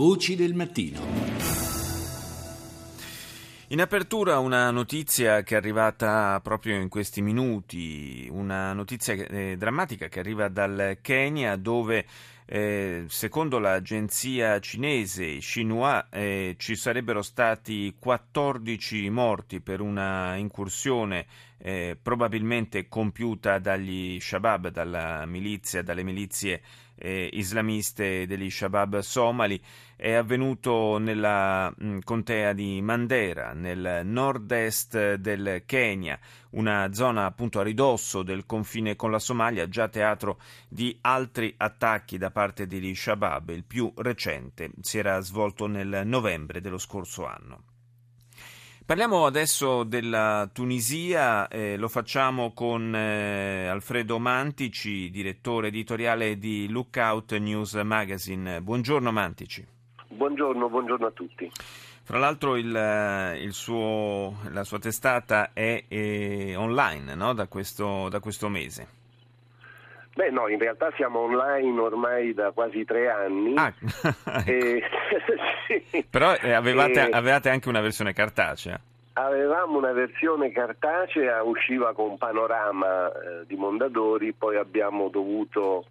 Voci del mattino. In apertura una notizia che è arrivata proprio in questi minuti, una notizia eh, drammatica che arriva dal Kenya dove eh, secondo l'agenzia cinese Xinhua eh, ci sarebbero stati 14 morti per una incursione eh, probabilmente compiuta dagli Shabab, dalla milizia, dalle milizie eh, islamiste degli Shabab somali è avvenuto nella mh, contea di Mandera, nel nord-est del Kenya, una zona appunto a ridosso del confine con la Somalia, già teatro di altri attacchi da parte degli Shabab. Il più recente si era svolto nel novembre dello scorso anno. Parliamo adesso della Tunisia, eh, lo facciamo con eh, Alfredo Mantici, direttore editoriale di Lookout News Magazine. Buongiorno Mantici. Buongiorno, buongiorno a tutti. Fra l'altro il, eh, il suo, la sua testata è, è online no? da, questo, da questo mese. Beh no, in realtà siamo online ormai da quasi tre anni. Ah, ecco. e... sì. Però eh, avevate, e... avevate, anche una versione cartacea. Avevamo una versione cartacea, usciva con panorama eh, di Mondadori, poi abbiamo dovuto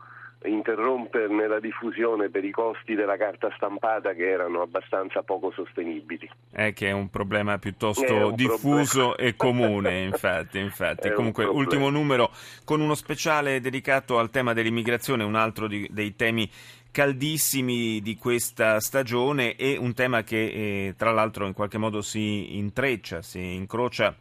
interromperne la diffusione per i costi della carta stampata che erano abbastanza poco sostenibili. È che è un problema piuttosto un diffuso problema. e comune, infatti. infatti. Comunque, ultimo numero con uno speciale dedicato al tema dell'immigrazione, un altro di, dei temi caldissimi di questa stagione e un tema che eh, tra l'altro in qualche modo si intreccia, si incrocia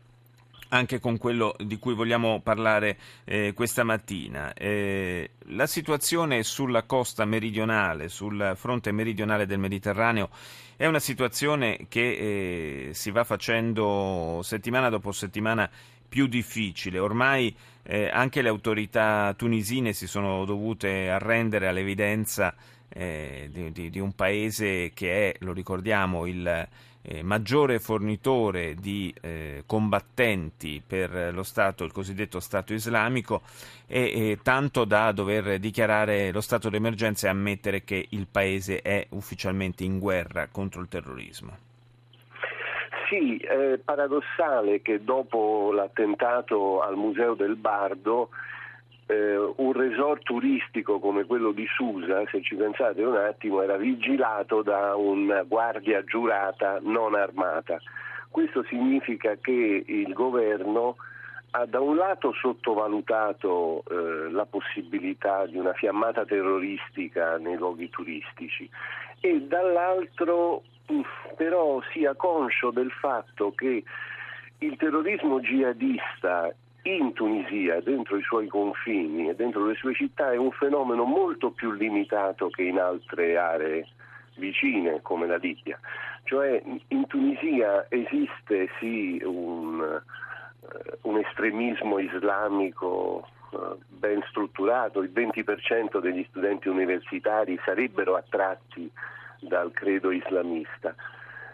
anche con quello di cui vogliamo parlare eh, questa mattina. Eh, la situazione sulla costa meridionale, sul fronte meridionale del Mediterraneo, è una situazione che eh, si va facendo settimana dopo settimana più difficile. Ormai eh, anche le autorità tunisine si sono dovute arrendere all'evidenza eh, di, di, di, un paese che è, lo ricordiamo, il eh, maggiore fornitore di eh, combattenti per lo Stato, il cosiddetto Stato islamico, e, e tanto da dover dichiarare lo stato d'emergenza e ammettere che il paese è ufficialmente in guerra contro il terrorismo. Sì, è paradossale che dopo l'attentato al Museo del Bardo eh, un resort turistico come quello di Susa, se ci pensate un attimo, era vigilato da una guardia giurata non armata. Questo significa che il governo ha da un lato sottovalutato eh, la possibilità di una fiammata terroristica nei luoghi turistici e dall'altro però sia conscio del fatto che il terrorismo jihadista in Tunisia, dentro i suoi confini e dentro le sue città, è un fenomeno molto più limitato che in altre aree vicine come la Libia. Cioè in Tunisia esiste sì un, eh, un estremismo islamico eh, ben strutturato, il 20% degli studenti universitari sarebbero attratti dal credo islamista.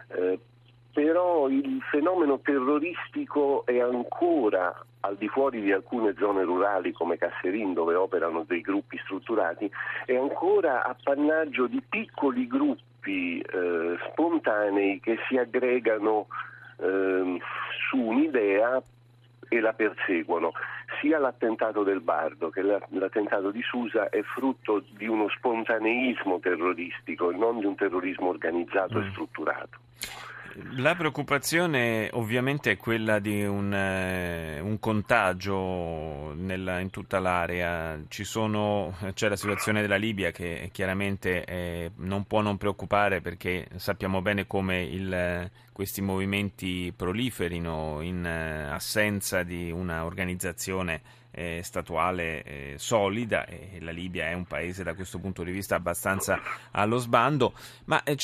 Eh, però il fenomeno terroristico è ancora al di fuori di alcune zone rurali come Casserin dove operano dei gruppi strutturati, è ancora appannaggio di piccoli gruppi eh, spontanei che si aggregano eh, su un'idea e la perseguono. Sia l'attentato del Bardo che l'attentato di Susa è frutto di uno spontaneismo terroristico e non di un terrorismo organizzato mm. e strutturato. La preoccupazione ovviamente è quella di un, eh, un contagio nella, in tutta l'area. Sono, c'è la situazione della Libia che chiaramente eh, non può non preoccupare perché sappiamo bene come il, questi movimenti proliferino in eh, assenza di un'organizzazione eh, statuale eh, solida e la Libia è un paese da questo punto di vista abbastanza allo sbando, ma eh,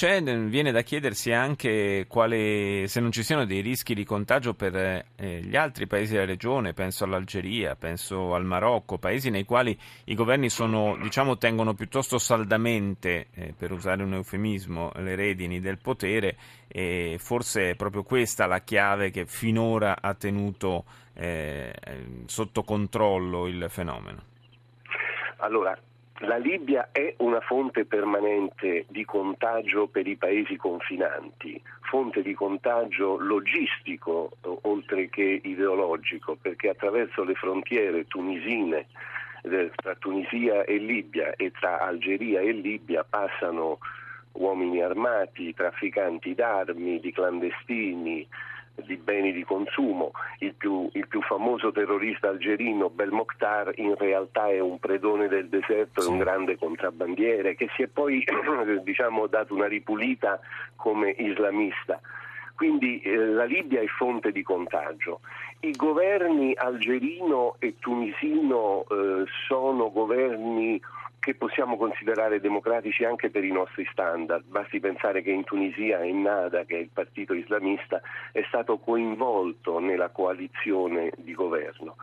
viene da chiedersi anche quale, se non ci siano dei rischi di contagio per eh, gli altri paesi della regione, penso all'Algeria, penso al Marocco, paesi nei quali i governi sono, diciamo, tengono piuttosto saldamente, eh, per usare un eufemismo, le redini del potere e forse è proprio questa la chiave che finora ha tenuto eh, sotto controllo il fenomeno? Allora, La Libia è una fonte permanente di contagio per i paesi confinanti, fonte di contagio logistico oltre che ideologico, perché attraverso le frontiere tunisine eh, tra Tunisia e Libia e tra Algeria e Libia passano uomini armati, trafficanti d'armi, di clandestini, di beni di consumo. Il più, il più, famoso terrorista algerino, Belmokhtar, in realtà è un predone del deserto, è un grande contrabbandiere che si è poi diciamo, dato una ripulita come islamista. Quindi eh, la Libia è fonte di contagio. I governi algerino e tunisino eh, sono governi che possiamo considerare democratici anche per i nostri standard. Basti pensare che in Tunisia Ennada, che è il partito islamista, è stato coinvolto nella coalizione di governo.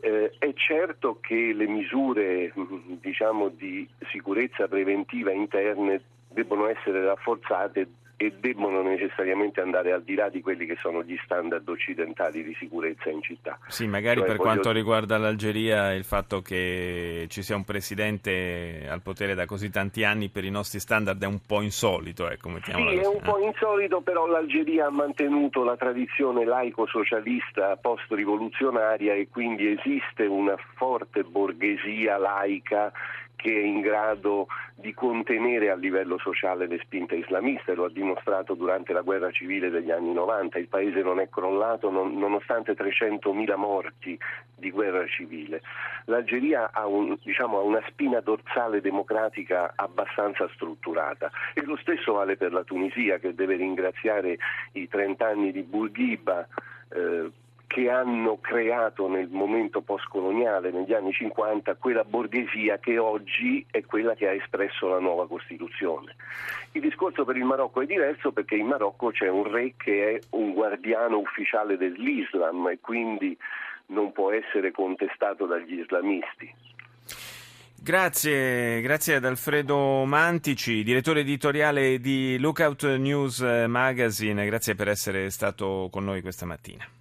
Eh, è certo che le misure diciamo, di sicurezza preventiva interne debbono essere rafforzate e debbono necessariamente andare al di là di quelli che sono gli standard occidentali di sicurezza in città. Sì, magari cioè, per voglio... quanto riguarda l'Algeria il fatto che ci sia un presidente al potere da così tanti anni per i nostri standard è un po' insolito. Ecco, sì, è un po' insolito, però l'Algeria ha mantenuto la tradizione laico-socialista post-rivoluzionaria e quindi esiste una forte borghesia laica che è in grado di contenere a livello sociale le spinte islamiste, lo ha dimostrato durante la guerra civile degli anni 90, il paese non è crollato non, nonostante 300.000 morti di guerra civile. L'Algeria ha, un, diciamo, ha, una spina dorsale democratica abbastanza strutturata e lo stesso vale per la Tunisia che deve ringraziare i 30 anni di Bourguiba eh, che hanno creato nel momento postcoloniale, negli anni 50, quella borghesia che oggi è quella che ha espresso la nuova Costituzione. Il discorso per il Marocco è diverso perché in Marocco c'è un re che è un guardiano ufficiale dell'Islam e quindi non può essere contestato dagli islamisti. Grazie, grazie ad Alfredo Mantici, direttore editoriale di Lookout News Magazine, grazie per essere stato con noi questa mattina.